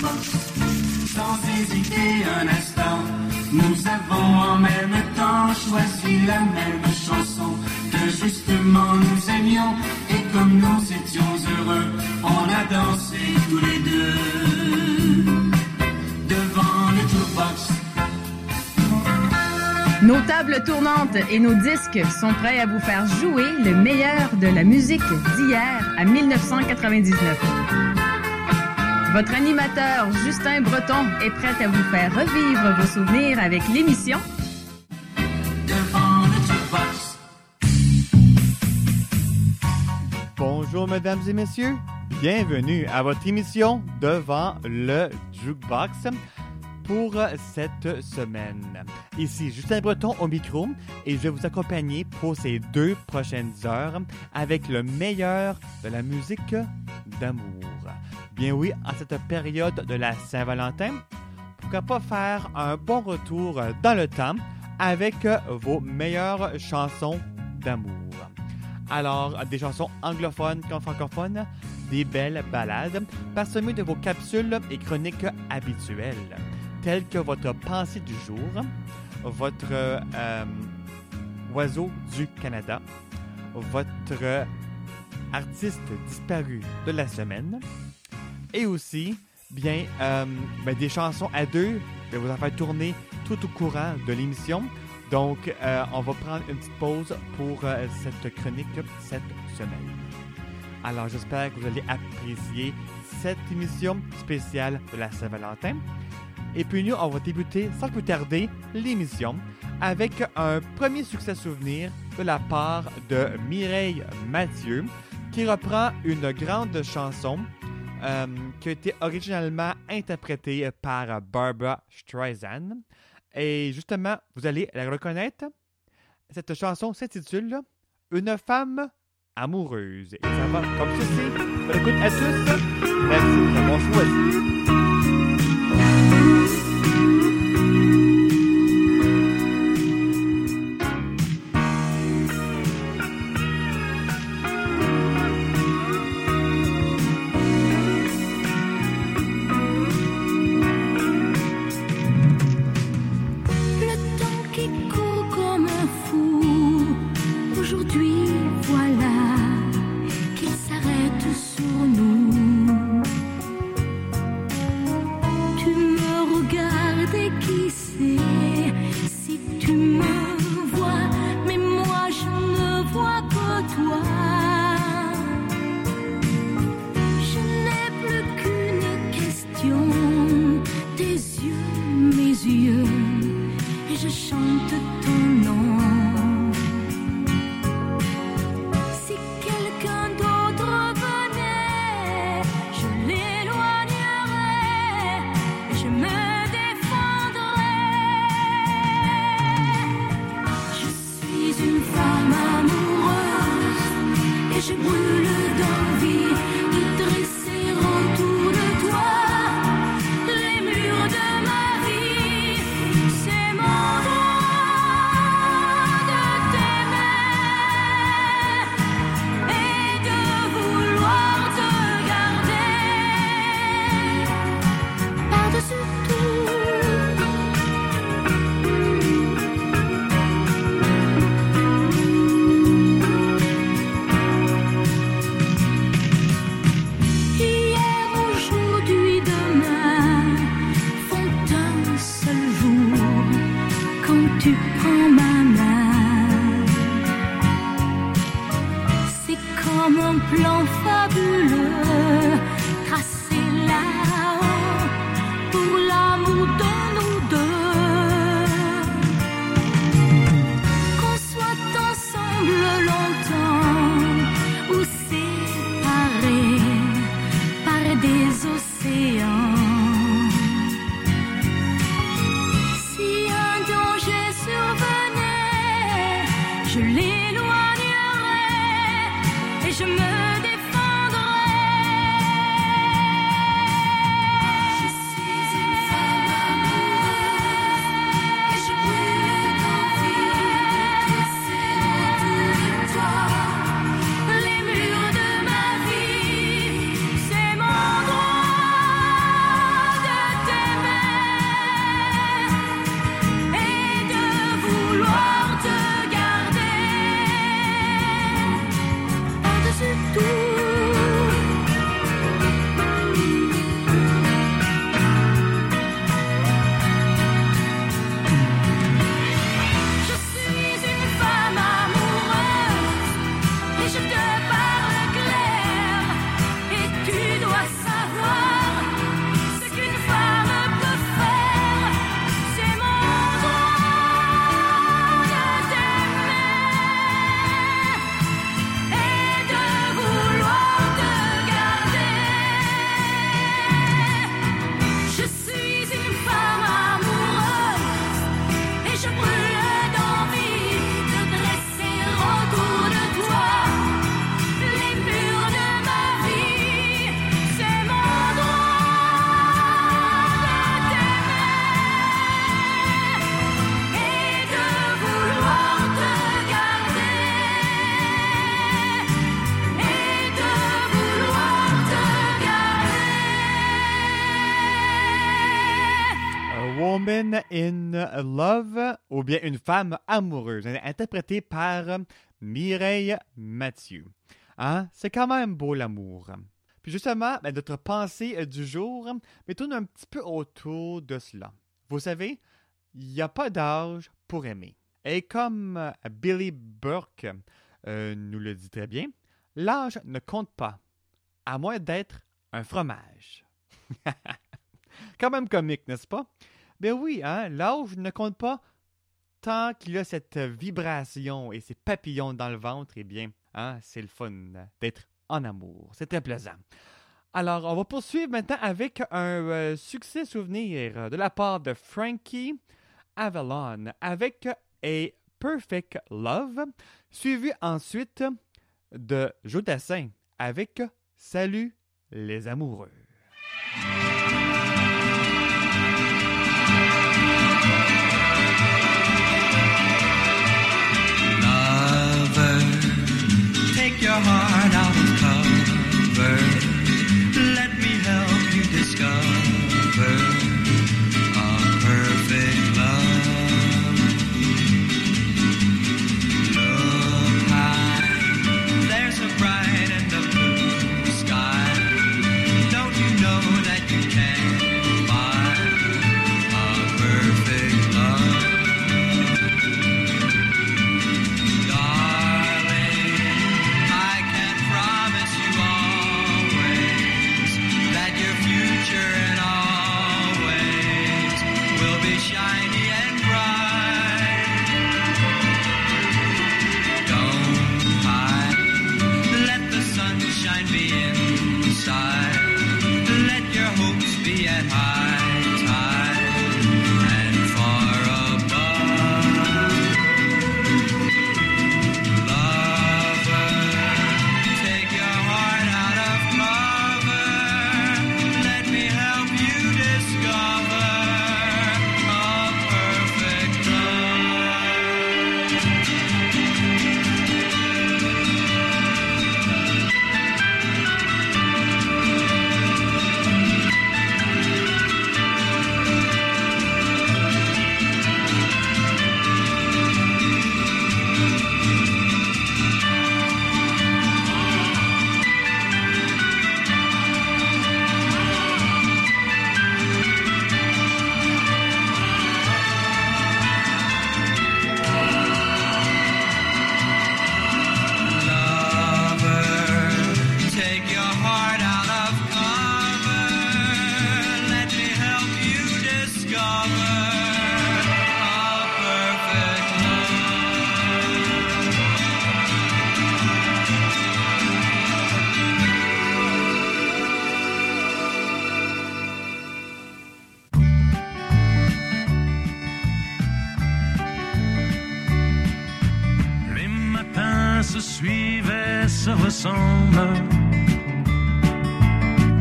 Sans hésiter un instant, nous avons en même temps choisi la même chanson que justement nous aimions et comme nous étions heureux, on a dansé tous les deux devant le jukebox. Nos tables tournantes et nos disques sont prêts à vous faire jouer le meilleur de la musique d'hier à 1999. Votre animateur Justin Breton est prêt à vous faire revivre vos souvenirs avec l'émission. Bonjour mesdames et messieurs, bienvenue à votre émission devant le Jukebox pour cette semaine. Ici Justin Breton au micro et je vais vous accompagner pour ces deux prochaines heures avec le meilleur de la musique d'amour. Bien oui, en cette période de la Saint-Valentin, pourquoi pas faire un bon retour dans le temps avec vos meilleures chansons d'amour. Alors, des chansons anglophones comme francophones, des belles ballades, parsemées de vos capsules et chroniques habituelles, telles que votre pensée du jour, votre euh, oiseau du Canada, votre artiste disparu de la semaine, et aussi, bien, euh, ben, des chansons à deux. Je vais vous en faire tourner tout au courant de l'émission. Donc, euh, on va prendre une petite pause pour euh, cette chronique cette semaine. Alors, j'espère que vous allez apprécier cette émission spéciale de la Saint-Valentin. Et puis, nous, on va débuter sans plus tarder l'émission avec un premier succès souvenir de la part de Mireille Mathieu qui reprend une grande chanson euh, qui a été originalement interprétée par Barbara Streisand. Et justement, vous allez la reconnaître. Cette chanson s'intitule Une femme amoureuse. Et ça va comme ceci. Bonne écoute à tous. Merci d'avoir choisi. Une femme amoureuse, interprétée par Mireille Mathieu. Hein? C'est quand même beau l'amour. Puis justement, ben, notre pensée du jour mais tourne un petit peu autour de cela. Vous savez, il n'y a pas d'âge pour aimer. Et comme Billy Burke euh, nous le dit très bien, l'âge ne compte pas, à moins d'être un fromage. Quand même comique, n'est-ce pas? Ben oui, hein, l'âge ne compte pas tant qu'il y a cette vibration et ces papillons dans le ventre, eh bien, hein, c'est le fun d'être en amour. C'est très plaisant. Alors, on va poursuivre maintenant avec un euh, succès souvenir de la part de Frankie Avalon avec A Perfect Love, suivi ensuite de Jodassin avec Salut les amoureux. Your heart out of cover. Let me help you discover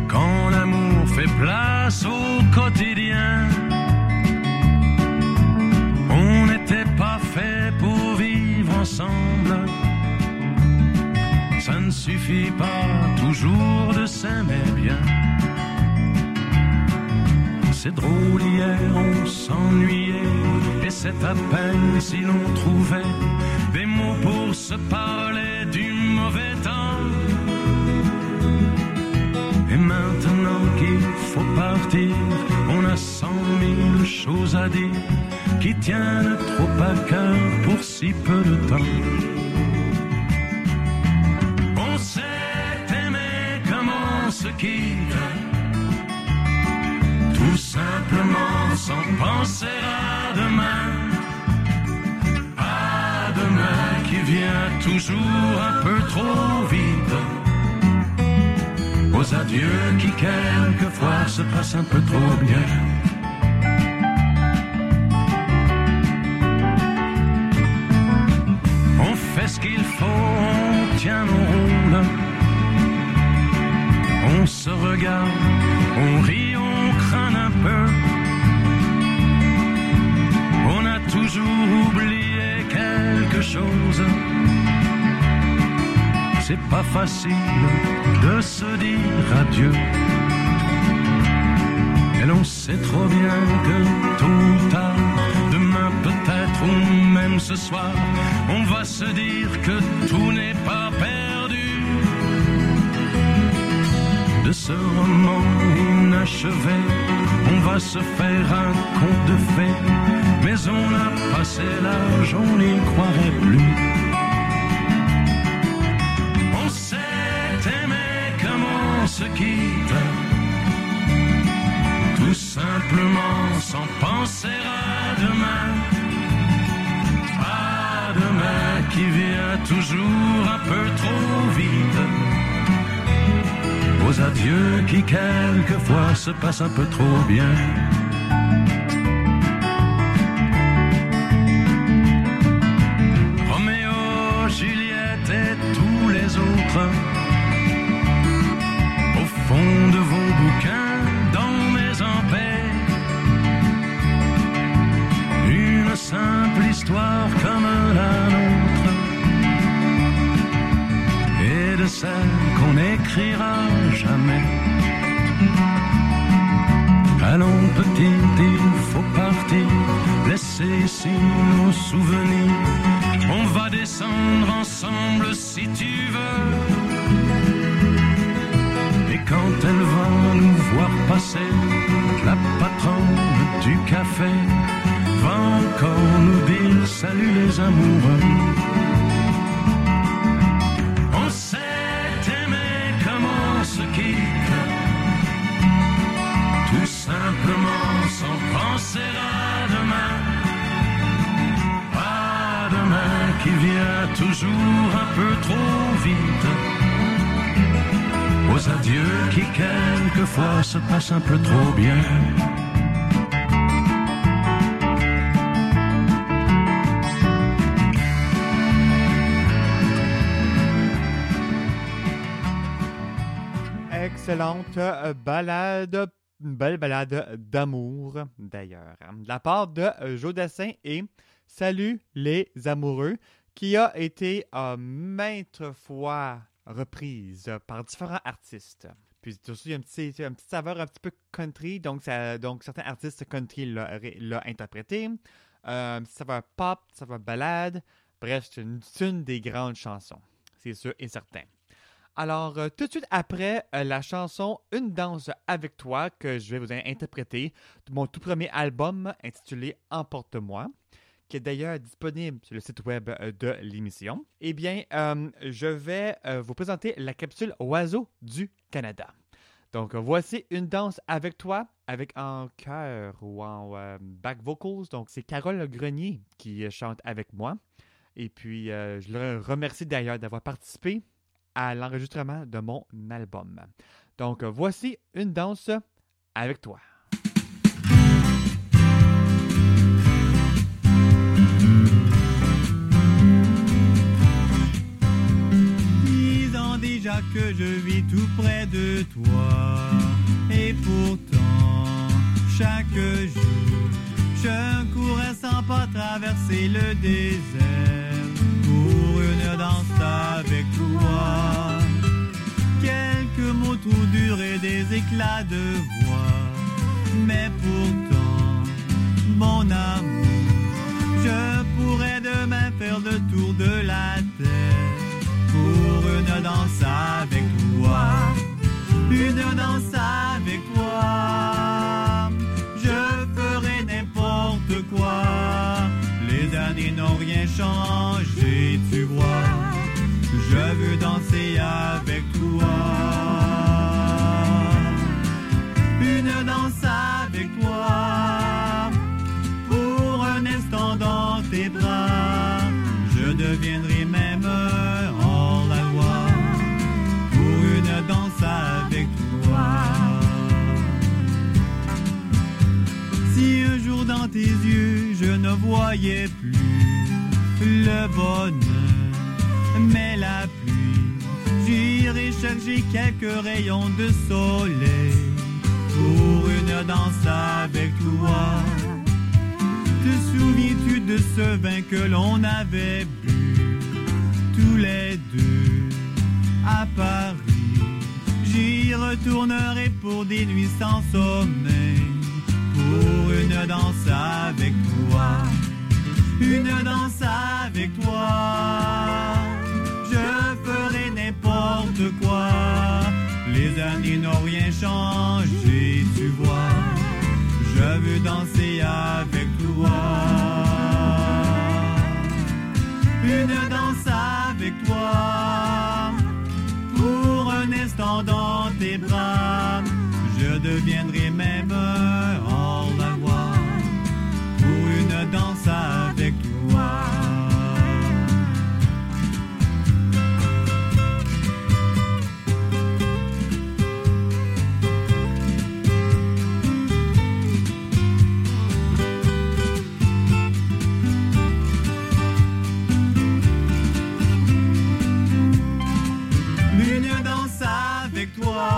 Quand l'amour fait place au quotidien, on n'était pas fait pour vivre ensemble. Ça ne suffit pas toujours de s'aimer bien. C'est drôle, hier on s'ennuyait, et c'est à peine si l'on trouvait des mots pour se parler du mauvais qu'il faut partir, on a cent mille choses à dire qui tiennent trop à cœur pour si peu de temps. On s'est aimé comme on se quitte tout simplement sans penser à demain. À demain qui vient toujours un peu trop vite. Aux adieux qui quelquefois se passent un peu trop bien. On fait ce qu'il faut, on tient nos rôles. On se regarde, on rit, on craint un peu. On a toujours oublié quelque chose. C'est pas facile de se dire adieu. Et l'on sait trop bien que tôt ou tard, demain peut-être ou même ce soir, on va se dire que tout n'est pas perdu. De ce roman inachevé, on va se faire un conte de fées, mais on a passé l'âge, on n'y croirait plus. Se quitte tout simplement sans penser à demain. À demain qui vient toujours un peu trop vite. Aux adieux qui quelquefois se passent un peu trop bien. Excellente euh, balade, belle balade d'amour d'ailleurs, hein, de la part de euh, Jodassin et Salut les amoureux, qui a été euh, maintes fois reprise par différents artistes. Puis aussi, il y a un petit, un petit saveur un petit peu country, donc, certains artistes country l'ont interprété. Euh, un petit saveur pop, saveur balade. Bref, c'est une, c'est une des grandes chansons, c'est sûr et certain. Alors, euh, tout de suite après euh, la chanson Une danse avec toi que je vais vous interpréter de mon tout premier album intitulé Emporte-moi, qui est d'ailleurs disponible sur le site web euh, de l'émission, eh bien, euh, je vais euh, vous présenter la capsule Oiseau du Canada. Donc, voici Une danse avec toi, avec en chœur ou en back vocals. Donc, c'est Carole Grenier qui chante avec moi. Et puis, je le remercie d'ailleurs d'avoir participé à l'enregistrement de mon album. Donc, voici une danse avec toi. Que je vis tout près de toi. Et pourtant, chaque jour, je courais sans pas traverser le désert pour une danse avec toi. Quelques mots tout durs et des éclats de voix. Mais pourtant, mon amour, je pourrais demain faire le tour de la terre danse avec toi. Une danse avec toi. Je ferai n'importe quoi. Les années n'ont rien changé, tu vois. Je veux danser avec tes yeux je ne voyais plus le bonheur, mais la pluie, j'irai chercher quelques rayons de soleil pour une danse avec toi. Te souviens-tu de ce vin que l'on avait bu? Tous les deux à Paris? J'y retournerai pour des nuits sans sommeil pour une danse avec toi. Une danse avec toi. Je ferai n'importe quoi. Les années n'ont rien changé, tu vois. Je veux danser avec toi. Une danse avec toi. Pour un instant dans tes bras, je deviendrai avec toi. Une danse avec toi,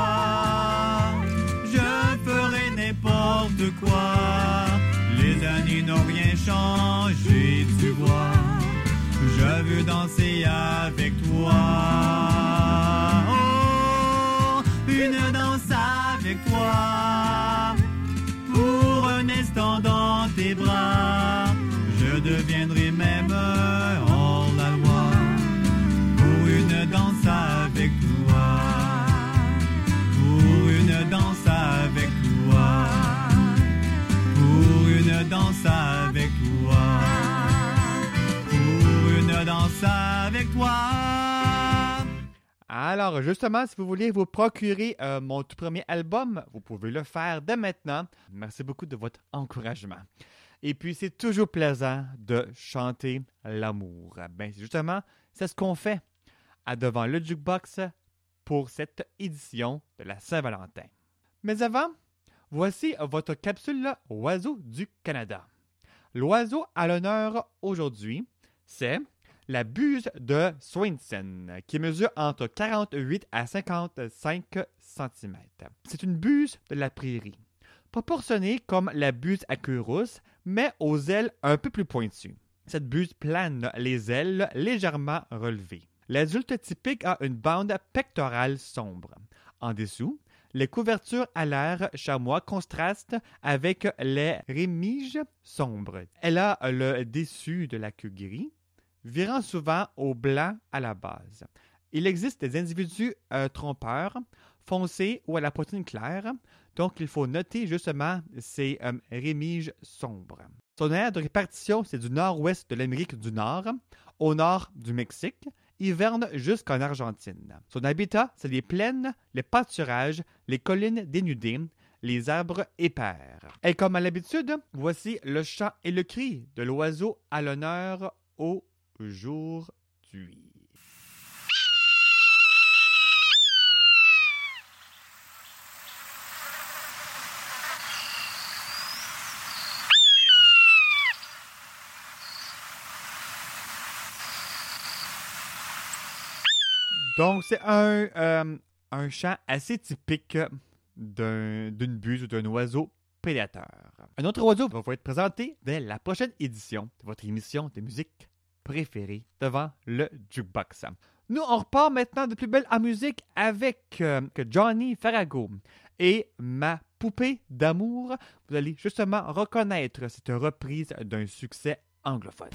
je ferai n'importe quoi. Années n'ont rien changé, tu vois. Je veux danser avec toi. Oh, une danse avec toi. Avec toi. Alors, justement, si vous voulez vous procurer euh, mon tout premier album, vous pouvez le faire dès maintenant. Merci beaucoup de votre encouragement. Et puis, c'est toujours plaisant de chanter l'amour. Ben, justement, c'est ce qu'on fait à Devant le Jukebox pour cette édition de la Saint-Valentin. Mais avant, voici votre capsule Oiseau du Canada. L'oiseau à l'honneur aujourd'hui, c'est la buse de Swainson, qui mesure entre 48 à 55 cm. C'est une buse de la prairie, proportionnée comme la buse à queue rousse, mais aux ailes un peu plus pointues. Cette buse plane les ailes légèrement relevées. L'adulte typique a une bande pectorale sombre. En dessous, les couvertures à l'air chamois contrastent avec les rémiges sombres. Elle a le dessus de la queue gris, virant souvent au blanc à la base. Il existe des individus euh, trompeurs, foncés ou à la poitrine claire, donc il faut noter justement ces euh, rémiges sombres. Son aire de répartition, c'est du nord-ouest de l'Amérique du Nord, au nord du Mexique, hiverne jusqu'en Argentine. Son habitat, c'est les plaines, les pâturages, les collines dénudées, les arbres épars. Et comme à l'habitude, voici le chant et le cri de l'oiseau à l'honneur aujourd'hui. Donc, c'est un, euh, un chant assez typique d'un- d'une buse ou d'un oiseau prédateur. Un autre oiseau va vous être présenté dès la prochaine édition de votre émission de musique préférée devant le jukebox. Nous, on repart maintenant de plus belle en musique avec euh, Johnny Farago et ma poupée d'amour. Vous allez justement reconnaître cette reprise d'un succès anglophone.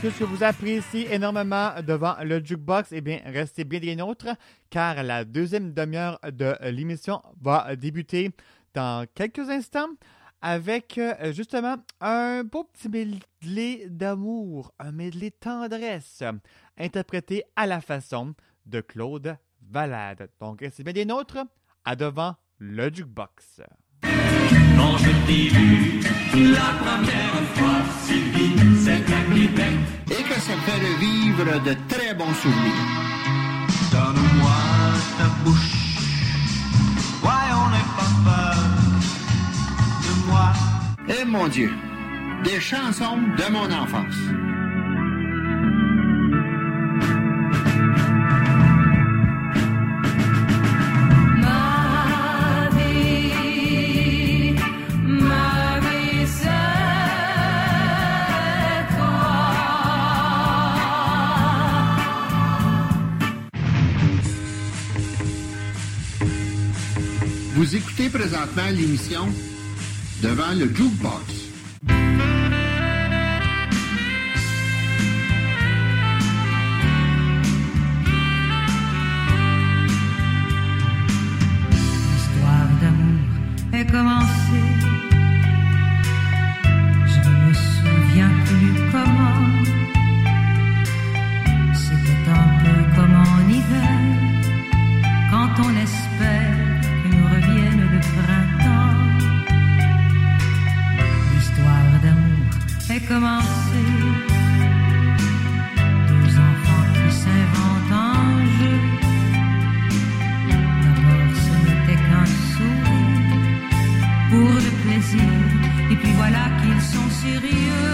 Puisque vous appréciez énormément devant le jukebox, eh bien, restez bien des nôtres, car la deuxième demi-heure de l'émission va débuter dans quelques instants. avec euh, justement un beau petit medley d'amour, un medley tendresse, interprété à la façon de Claude Valade. Donc, c'est bien des nôtres à devant le jukebox. Et que ça fait revivre de très bons souvenirs. Donne-moi ta bouche. Ouais, on n'est pas peur de moi. Eh mon Dieu, des chansons de mon enfance. Vous écoutez présentement l'émission Devant le Jukebox. L'histoire d'amour est commencée. Est commencée. Deux enfants qui s'inventent un jeu. D'abord, ce n'était qu'un sourire pour le plaisir, et puis voilà qu'ils sont sérieux.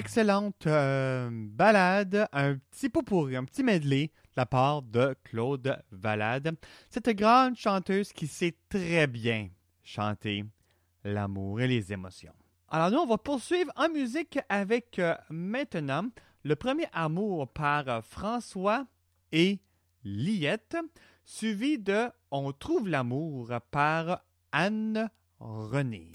Excellente euh, balade, un petit pot pourri, un petit medley de la part de Claude Valade. Cette grande chanteuse qui sait très bien chanter l'amour et les émotions. Alors nous, on va poursuivre en musique avec euh, maintenant le premier amour par François et Liette, suivi de On trouve l'amour par Anne Renée.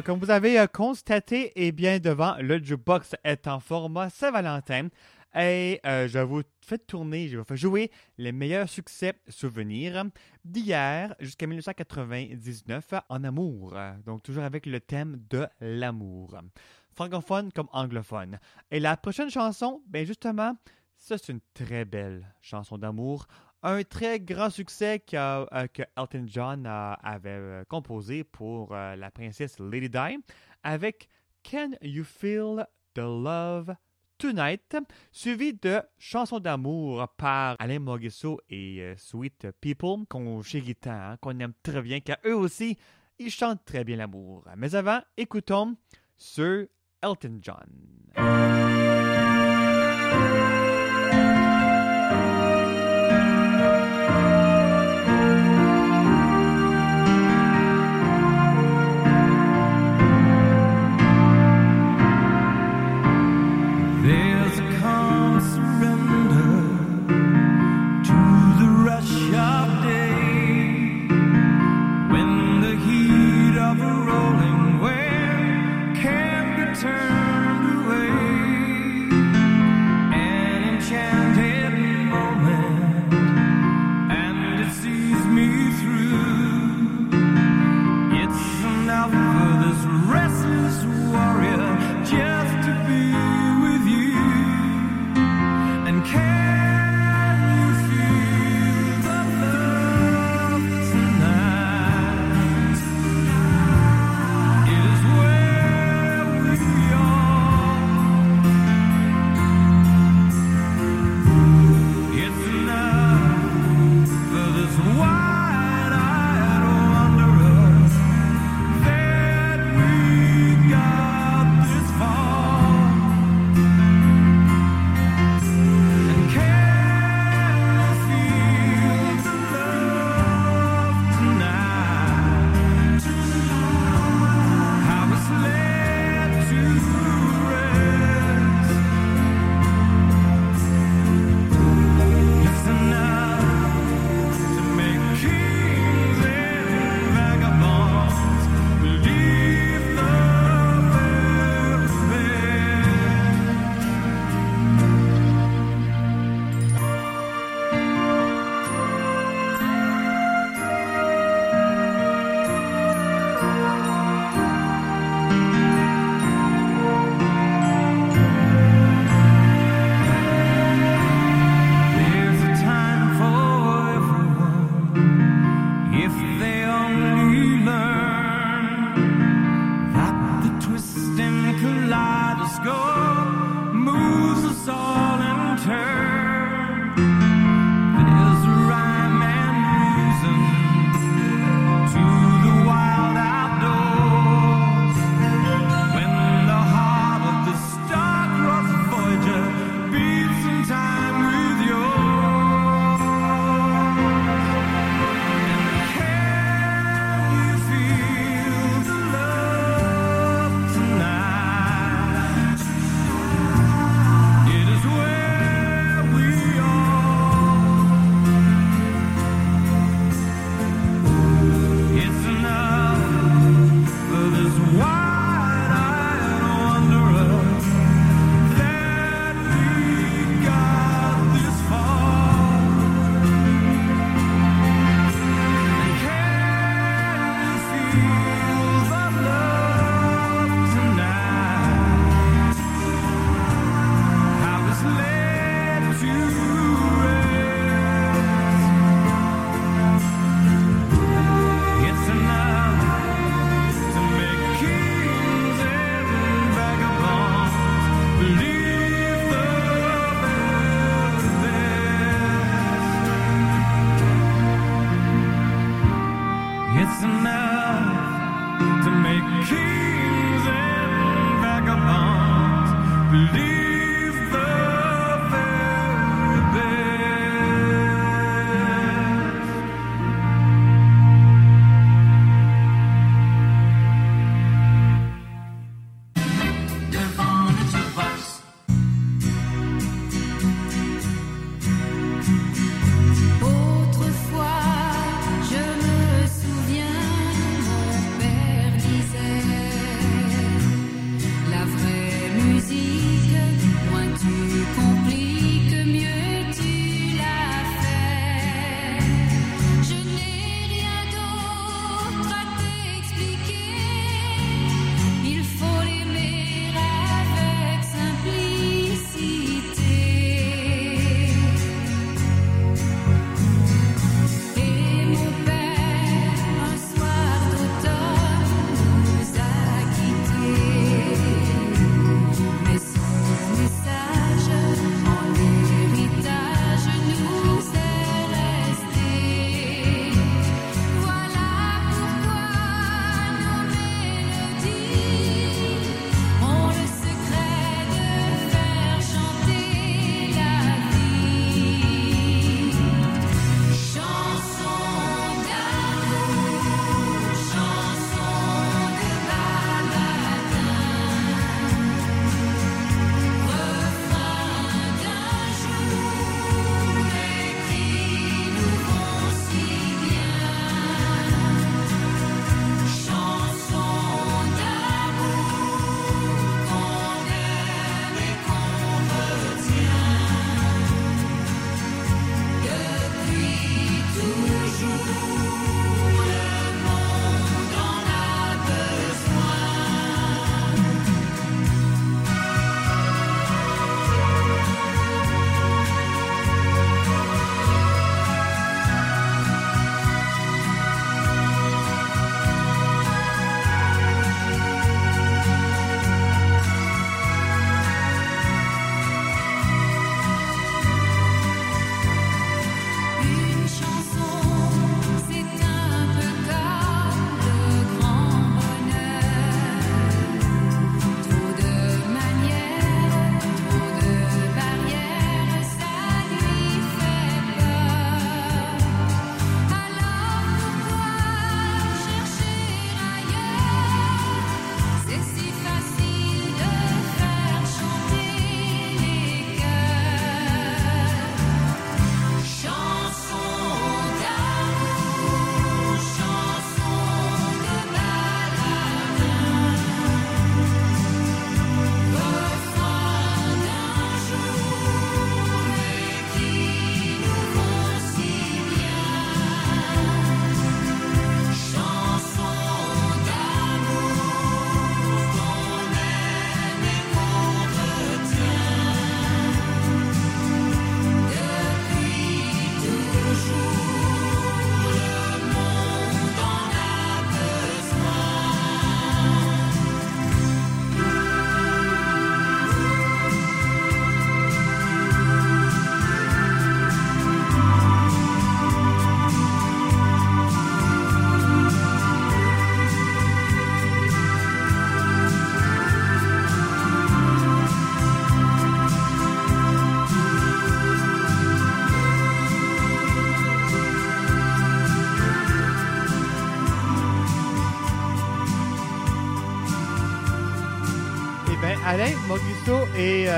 Euh, comme vous avez euh, constaté, eh bien, devant le jukebox est en format Saint-Valentin. Et euh, je vous fais tourner, je vous fais jouer les meilleurs succès souvenirs d'hier jusqu'à 1999 en amour. Donc, toujours avec le thème de l'amour. Francophone comme anglophone. Et la prochaine chanson, ben justement, c'est une très belle chanson d'amour. Un très grand succès que, euh, que Elton John avait euh, composé pour euh, la princesse Lady Di avec Can You Feel the Love Tonight, suivi de Chansons d'amour par Alain Morisseau et Sweet People, qu'on chérit hein, qu'on aime très bien, car eux aussi, ils chantent très bien l'amour. Mais avant, écoutons Sir Elton John.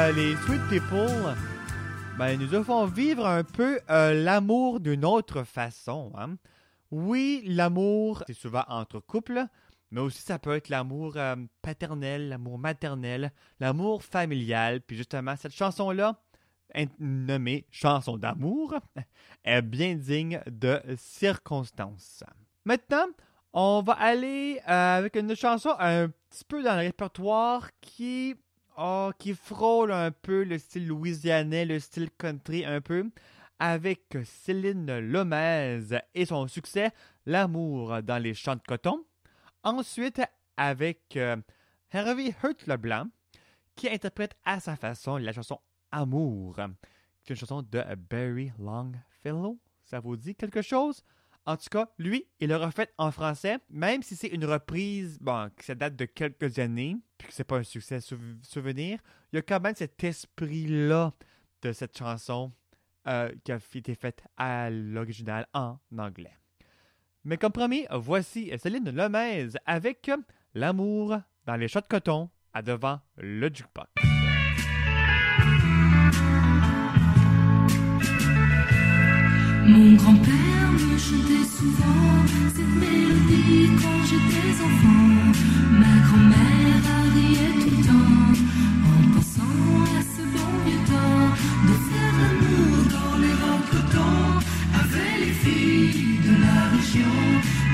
Euh, les Sweet People ben, nous font vivre un peu euh, l'amour d'une autre façon. hein. Oui, l'amour, c'est souvent entre couples, mais aussi ça peut être l'amour euh, paternel, l'amour maternel, l'amour familial. Puis justement, cette chanson-là, nommée Chanson d'amour, est bien digne de circonstances. Maintenant, on va aller avec une chanson un petit peu dans le répertoire qui, oh, qui frôle un peu le style louisianais, le style country un peu, avec Céline Lomez et son succès L'amour dans les champs de coton. Ensuite, avec euh, Harvey Hurt Leblanc, qui interprète à sa façon la chanson Amour, qui est une chanson de Barry Longfellow. Ça vous dit quelque chose? En tout cas, lui, il l'a refait en français, même si c'est une reprise, bon, que ça date de quelques années, puis que c'est pas un succès souvenir, il y a quand même cet esprit-là de cette chanson euh, qui a été faite à l'original en anglais. Mais comme promis, voici Céline Lomez avec L'amour dans les chats de coton à devant le jukebox. Mon grand-père chantais souvent cette mélodie quand j'étais enfant. Ma grand-mère riait tout le temps en pensant à ce bon vieux temps de faire l'amour dans les rentres temps avec les filles de la région,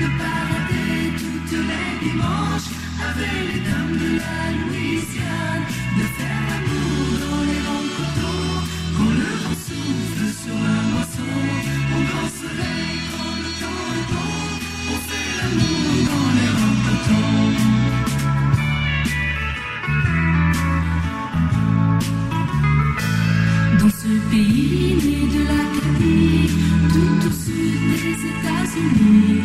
de parader toutes les dimanches avec les dames de la nuit. Le pays né de l'Acadie, tout au sud des États-Unis.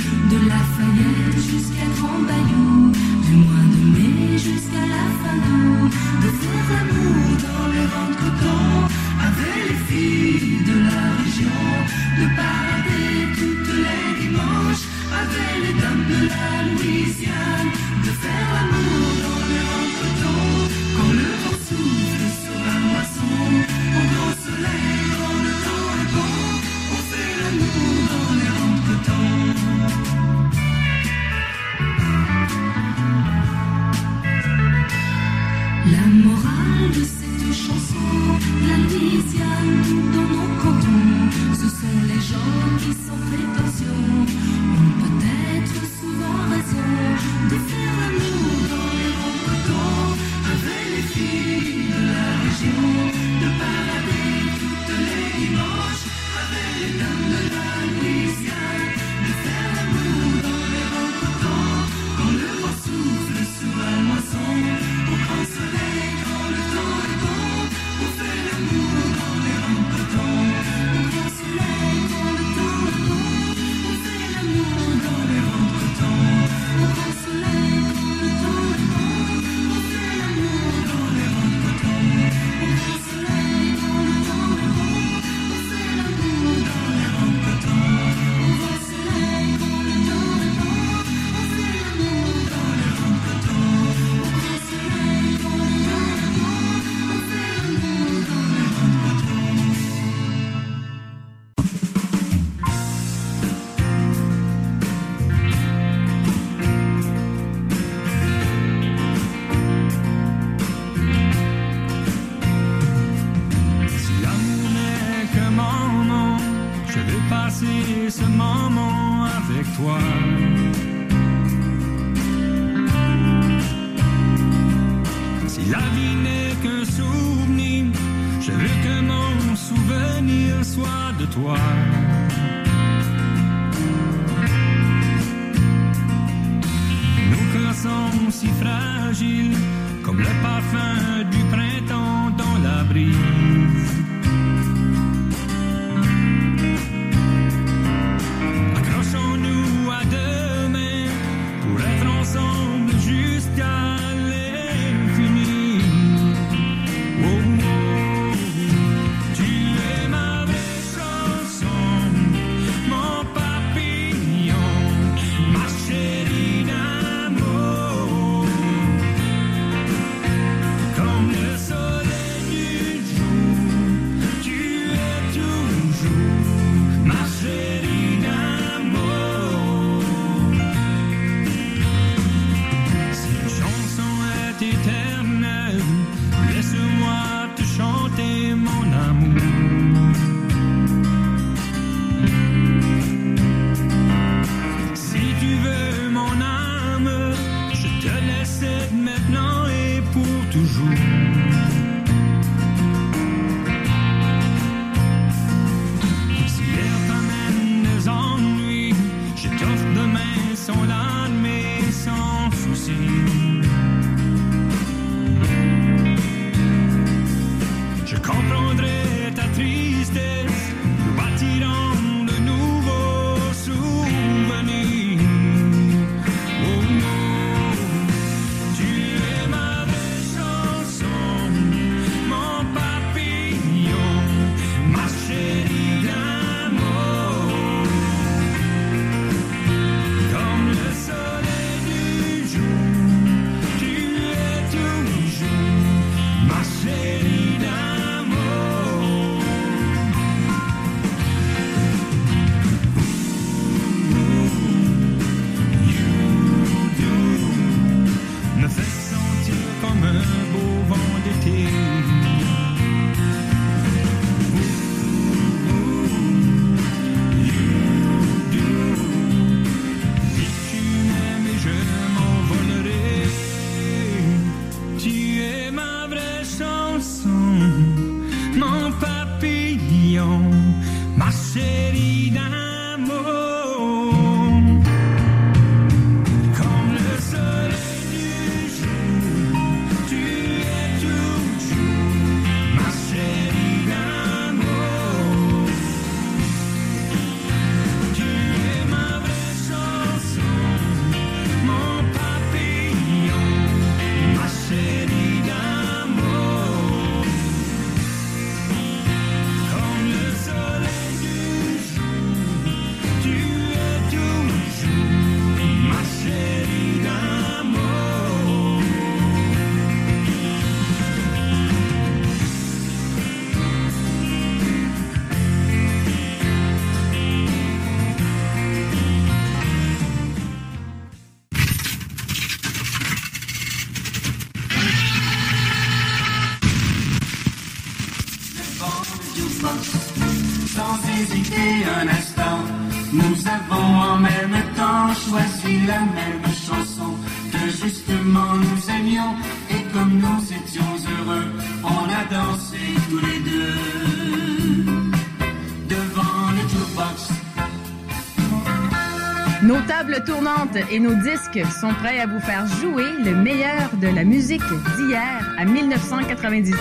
Nos tables tournantes et nos disques sont prêts à vous faire jouer le meilleur de la musique d'hier à 1999.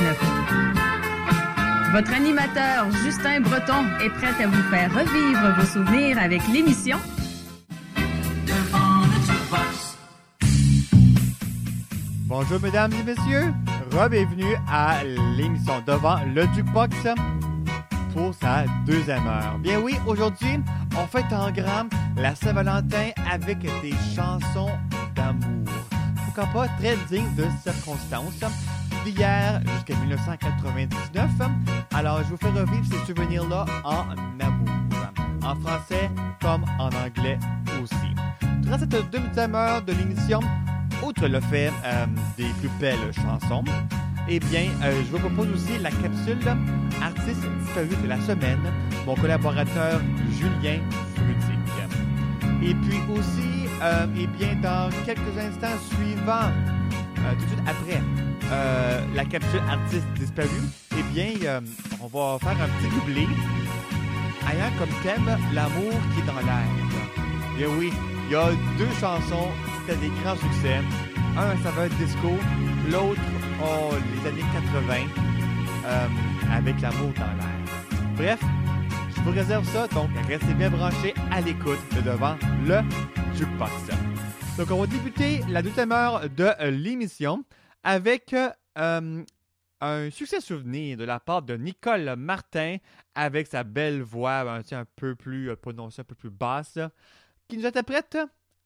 Votre animateur Justin Breton est prêt à vous faire revivre vos souvenirs avec l'émission Devant le jukebox. Bonjour mesdames et messieurs, bienvenue à l'émission Devant le Jukebox pour sa deuxième heure. Bien oui, aujourd'hui, on fête en grand la Saint-Valentin avec des chansons d'amour. Pourquoi pas très dignes de circonstances d'hier jusqu'à 1999. Alors, je vous fais revivre ces souvenirs-là en amour, en français comme en anglais aussi. Durant cette deuxième heure de l'émission, outre le fait euh, des plus belles chansons, eh bien, euh, je vous propose aussi la capsule Artiste disparu de la semaine, mon collaborateur Julien Frutic. Et puis aussi, euh, eh bien, dans quelques instants suivants, euh, tout de suite après la capsule Artiste disparu, eh bien, on va faire un petit doublé ayant comme thème l'amour qui est dans l'air. Bien oui, il y a deux chansons qui étaient des grands succès. Un, ça va être disco. L'autre, les années 80, euh, avec l'amour dans l'air. Bref, je vous réserve ça, donc restez bien branchés à l'écoute de devant le jukebox. Donc, on va débuter la deuxième heure de l'émission avec euh, un succès souvenir de la part de Nicole Martin avec sa belle voix un, un peu plus euh, prononcée, un peu plus basse, qui nous interprète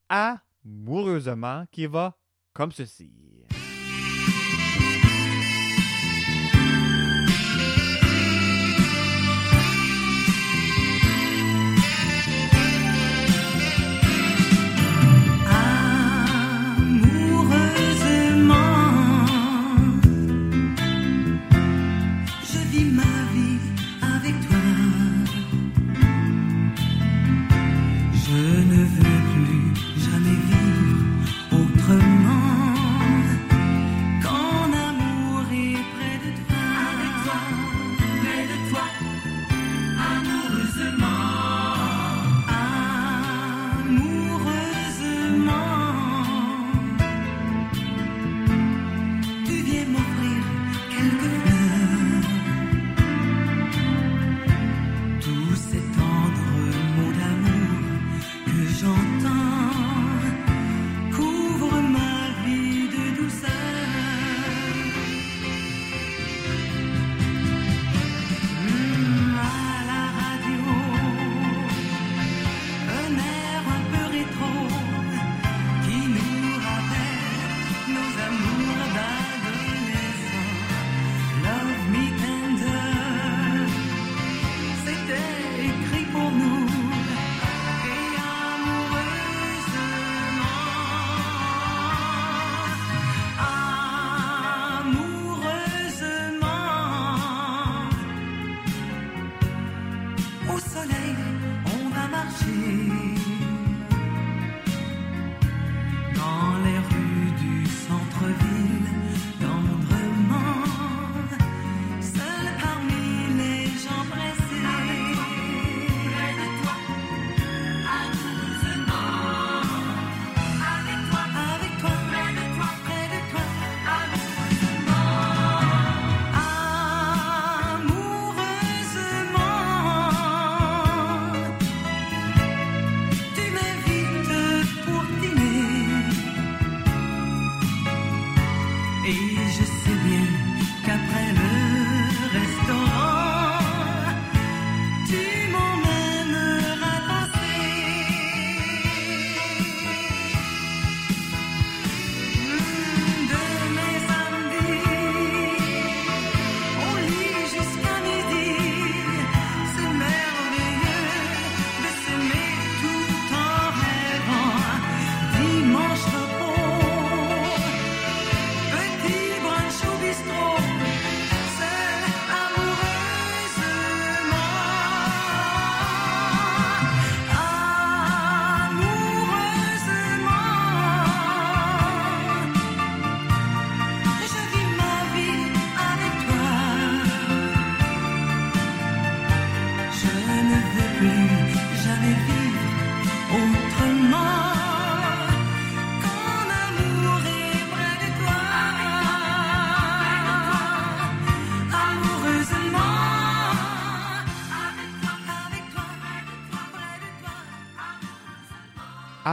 amoureusement, qui va comme ceci.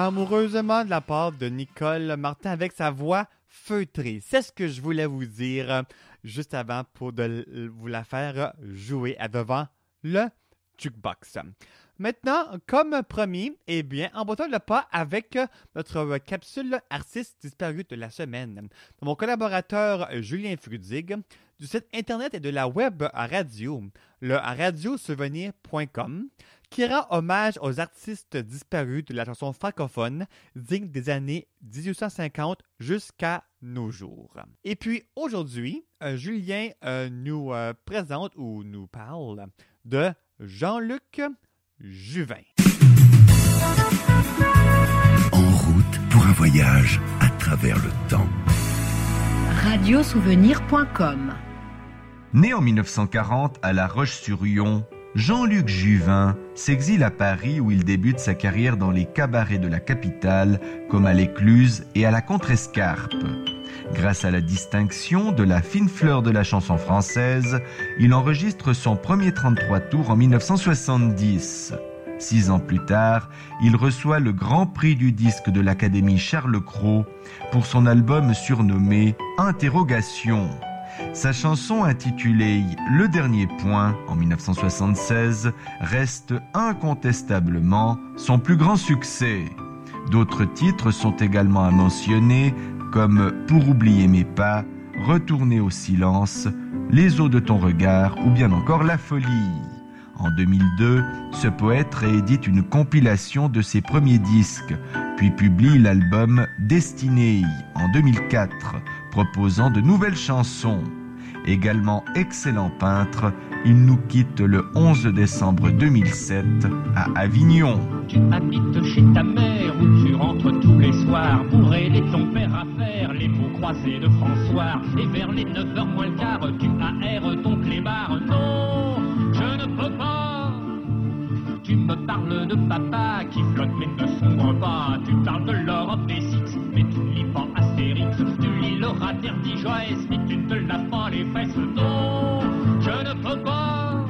Amoureusement de la part de Nicole Martin avec sa voix feutrée. C'est ce que je voulais vous dire euh, juste avant pour vous la faire jouer à devant le jukebox. Maintenant, comme promis, eh bien, emboîtons le pas avec euh, notre capsule artiste disparu de la semaine. Mon collaborateur Julien Frudig du site internet et de la web radio, le radiosouvenir.com, qui rend hommage aux artistes disparus de la chanson francophone digne des années 1850 jusqu'à nos jours. Et puis aujourd'hui, euh, Julien euh, nous euh, présente ou nous parle de Jean-Luc Juvin. En route pour un voyage à travers le temps. Radiosouvenir.com Né en 1940 à La Roche-sur-Yon, Jean-Luc Juvin s'exile à Paris où il débute sa carrière dans les cabarets de la capitale, comme à l'Écluse et à la Contrescarpe. Grâce à la distinction de la fine fleur de la chanson française, il enregistre son premier 33 tours en 1970. Six ans plus tard, il reçoit le Grand Prix du disque de l'Académie Charles Cros pour son album surnommé Interrogation. Sa chanson intitulée Le dernier point en 1976 reste incontestablement son plus grand succès. D'autres titres sont également à mentionner comme Pour oublier mes pas, Retourner au silence, Les eaux de ton regard ou bien encore La folie. En 2002, ce poète réédite une compilation de ses premiers disques, puis publie l'album Destiné en 2004, proposant de nouvelles chansons. Également excellent peintre, il nous quitte le 11 décembre 2007 à Avignon. Tu habites chez ta mère où tu rentres tous les soirs pour aider ton père à faire les pots croisés de François. Et vers les 9h moins le quart, tu aères ton clébard. Me parles de papa qui flotte mais ne sombre pas. Tu parles de l'Europe des six, mais tu lis pas Astérix. Tu lis le Joyce, mais tu te laves pas les fesses. Non, je ne peux pas.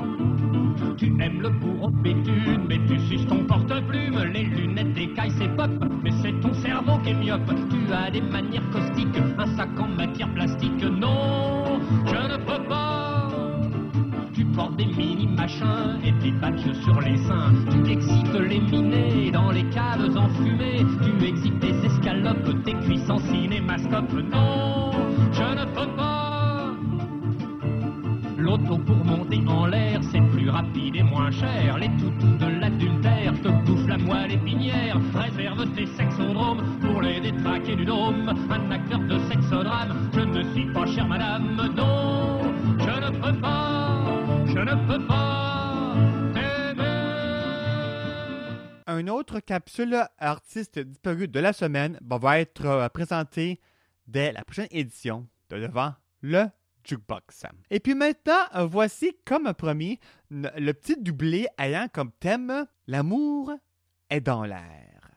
Tu aimes le bourreau de béthune, mais tu suces ton porte-plume. Les lunettes écaillent, c'est pop, mais c'est ton cerveau qui est myope. Tu as des manières caustiques, un sac en matière plastique. Non, et des badges sur les seins. Tu excites les minés dans les caves enfumées. Tu excites tes escalopes, tes cuisses en cinémascope. Non, je ne peux pas. L'auto pour monter en l'air, c'est plus rapide et moins cher. Les toutous de l'adultère te bouffent la moelle épinière. Réserve tes sexodromes pour les détraquer du dôme. Un acteur de sexodrame, je ne suis pas cher madame. Non, je ne peux pas, Un autre capsule artiste disparu de la semaine va être euh, présenté dès la prochaine édition de Devant le Jukebox. Et puis maintenant, euh, voici comme promis le petit doublé ayant comme thème L'amour est dans l'air.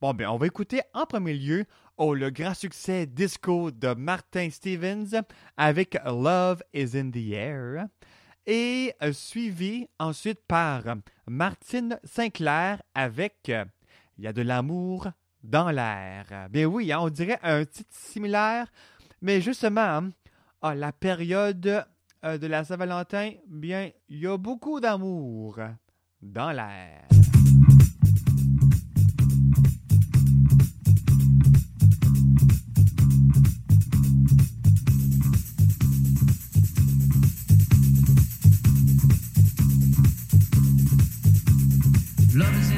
Bon, ben, on va écouter en premier lieu oh, le grand succès disco de Martin Stevens avec Love is in the Air et euh, suivi ensuite par Martine Sinclair avec euh, Il y a de l'amour dans l'air. Bien oui, hein, on dirait un titre similaire, mais justement, hein, ah, la période euh, de la Saint-Valentin, bien, il y a beaucoup d'amour dans l'air. Love is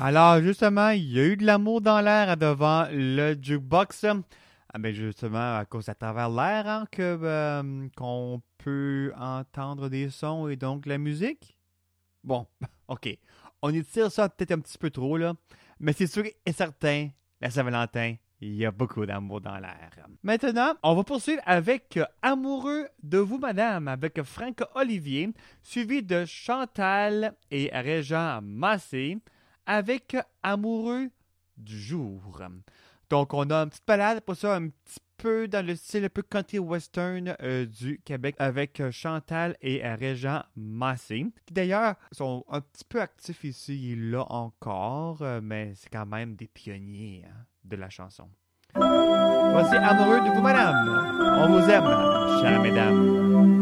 Alors, justement, il y a eu de l'amour dans l'air devant le jukebox. Ah ben justement, à cause à travers l'air hein, que euh, qu'on peut entendre des sons et donc la musique. Bon, ok. On étire ça peut-être un petit peu trop, là. Mais c'est sûr et certain, la Saint-Valentin, il y a beaucoup d'amour dans l'air. Maintenant, on va poursuivre avec Amoureux de vous, madame, avec Franck Olivier, suivi de Chantal et Régent Massé, avec Amoureux du jour. Donc, on a une petite balade, pour ça, un petit peu dans le style un peu country western euh, du Québec avec euh, Chantal et euh, Régent Massé, qui d'ailleurs sont un petit peu actifs ici et là encore, mais c'est quand même des pionniers hein, de la chanson. Voici Amoureux de vous, madame. On vous aime, chères mesdames.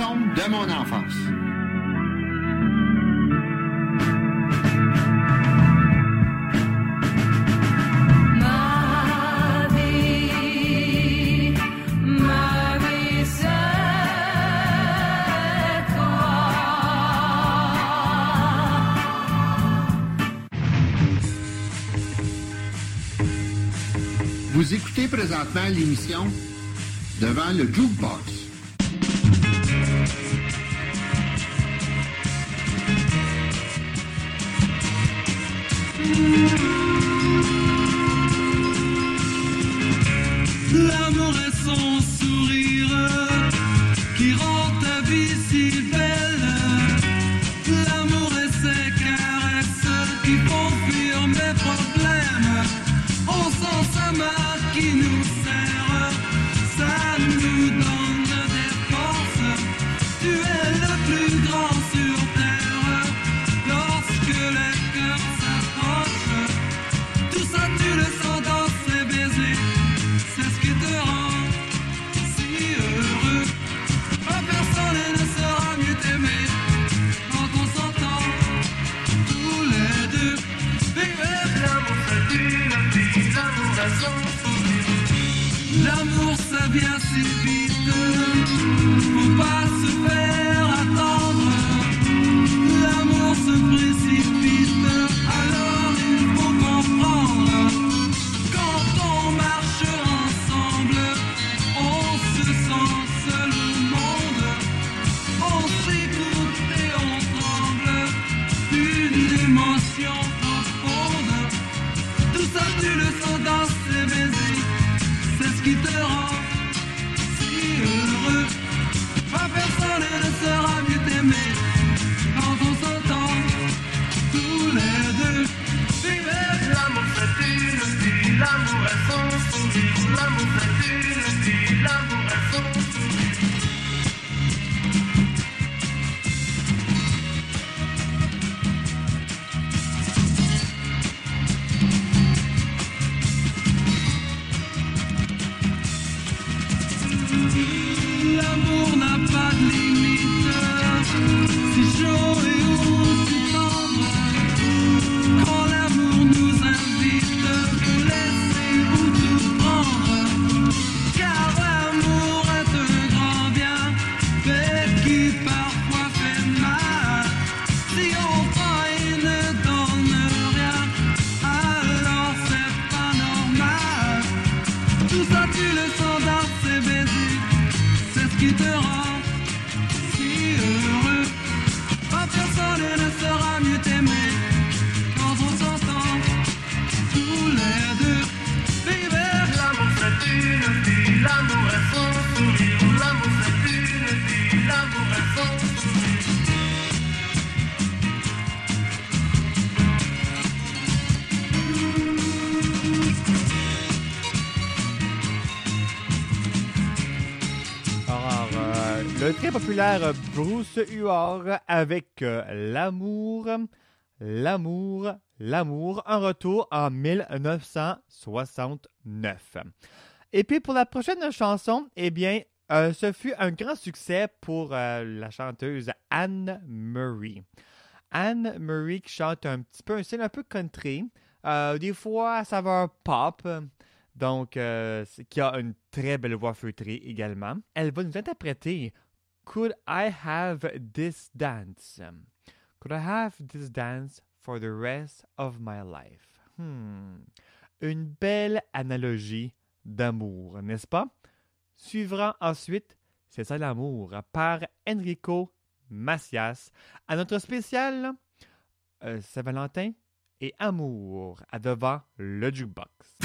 de mon enfance. Vous écoutez présentement l'émission devant le jukebox. Huard avec euh, L'amour, l'amour, l'amour, un retour en 1969. Et puis pour la prochaine chanson, eh bien, euh, ce fut un grand succès pour euh, la chanteuse Anne Murray. Anne Murray qui chante un petit peu un style un peu country, des fois à saveur pop, donc qui a une très belle voix feutrée également. Elle va nous interpréter Could I have this dance? Could I have this dance for the rest of my life? Hmm. Une belle analogie d'amour, n'est-ce pas? Suivant ensuite C'est ça l'amour par Enrico Macias à notre spécial euh, Saint-Valentin et amour à devant le jukebox.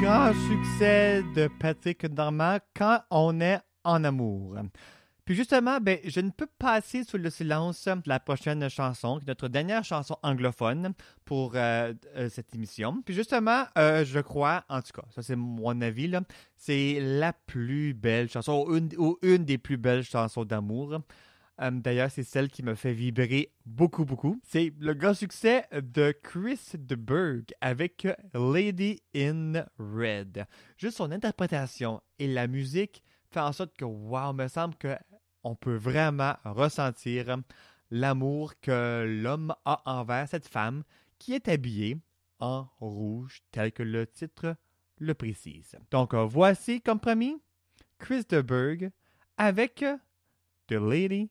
Grand succès de Patrick Normand quand on est en amour. Puis justement, ben, je ne peux passer sous le silence la prochaine chanson, notre dernière chanson anglophone pour euh, euh, cette émission. Puis justement, euh, je crois, en tout cas, ça c'est mon avis, c'est la plus belle chanson, ou une des plus belles chansons d'amour. D'ailleurs, c'est celle qui me fait vibrer beaucoup, beaucoup. C'est le grand succès de Chris de Berg avec Lady in Red. Juste son interprétation et la musique fait en sorte que, wow, me semble que on peut vraiment ressentir l'amour que l'homme a envers cette femme qui est habillée en rouge, tel que le titre le précise. Donc, voici, comme promis, Chris de Berg avec The Lady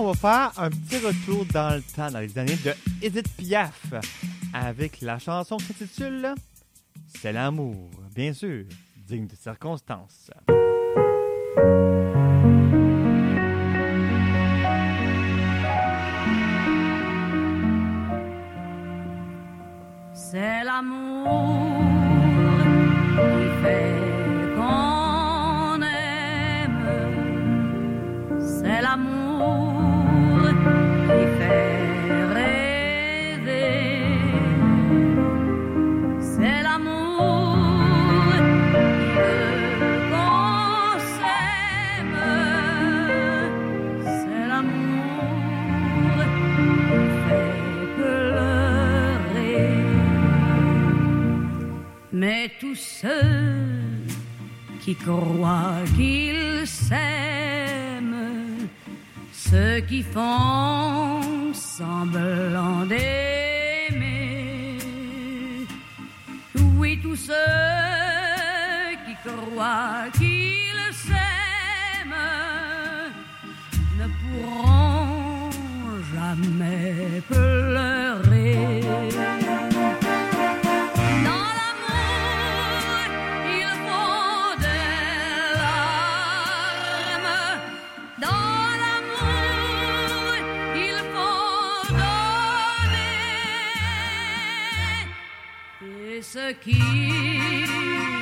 on va faire un petit retour dans le temps, dans les années de Edith Piaf, avec la chanson qui s'intitule C'est l'amour, bien sûr, digne de circonstances. C'est l'amour qui fait tous ceux qui croient qu'ils s'aiment, ceux qui font semblant d'aimer. Oui, tous ceux qui croient qu'ils s'aiment ne pourront jamais pleurer. N'ont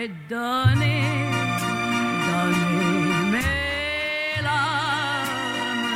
J'ai donné, donné mes larmes,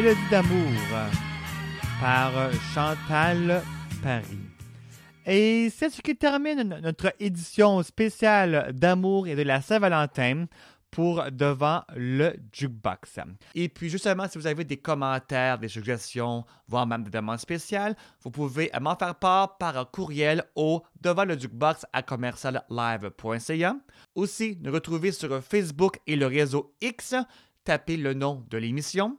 mélodie d'amour. par Chantal Paris. Et c'est ce qui termine notre édition spéciale d'amour et de la Saint-Valentin pour Devant le Jukebox. Et puis justement, si vous avez des commentaires, des suggestions, voire même des demandes spéciales, vous pouvez m'en faire part par courriel au devant le jukebox à commerciallive.ca. Aussi, nous retrouver sur Facebook et le réseau X, tapez le nom de l'émission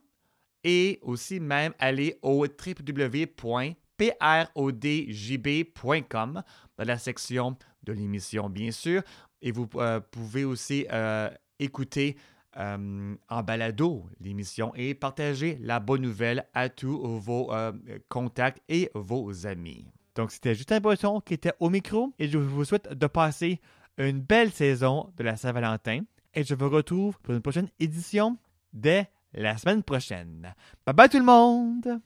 et aussi même aller au www.prodjb.com dans la section de l'émission, bien sûr. Et vous euh, pouvez aussi euh, écouter euh, en balado l'émission et partager la bonne nouvelle à tous vos contacts et vos amis. Donc, c'était Justin Breton qui était au micro et je vous souhaite de passer une belle saison de la Saint-Valentin et je vous retrouve pour une prochaine édition dès la semaine prochaine. Bye bye tout le monde!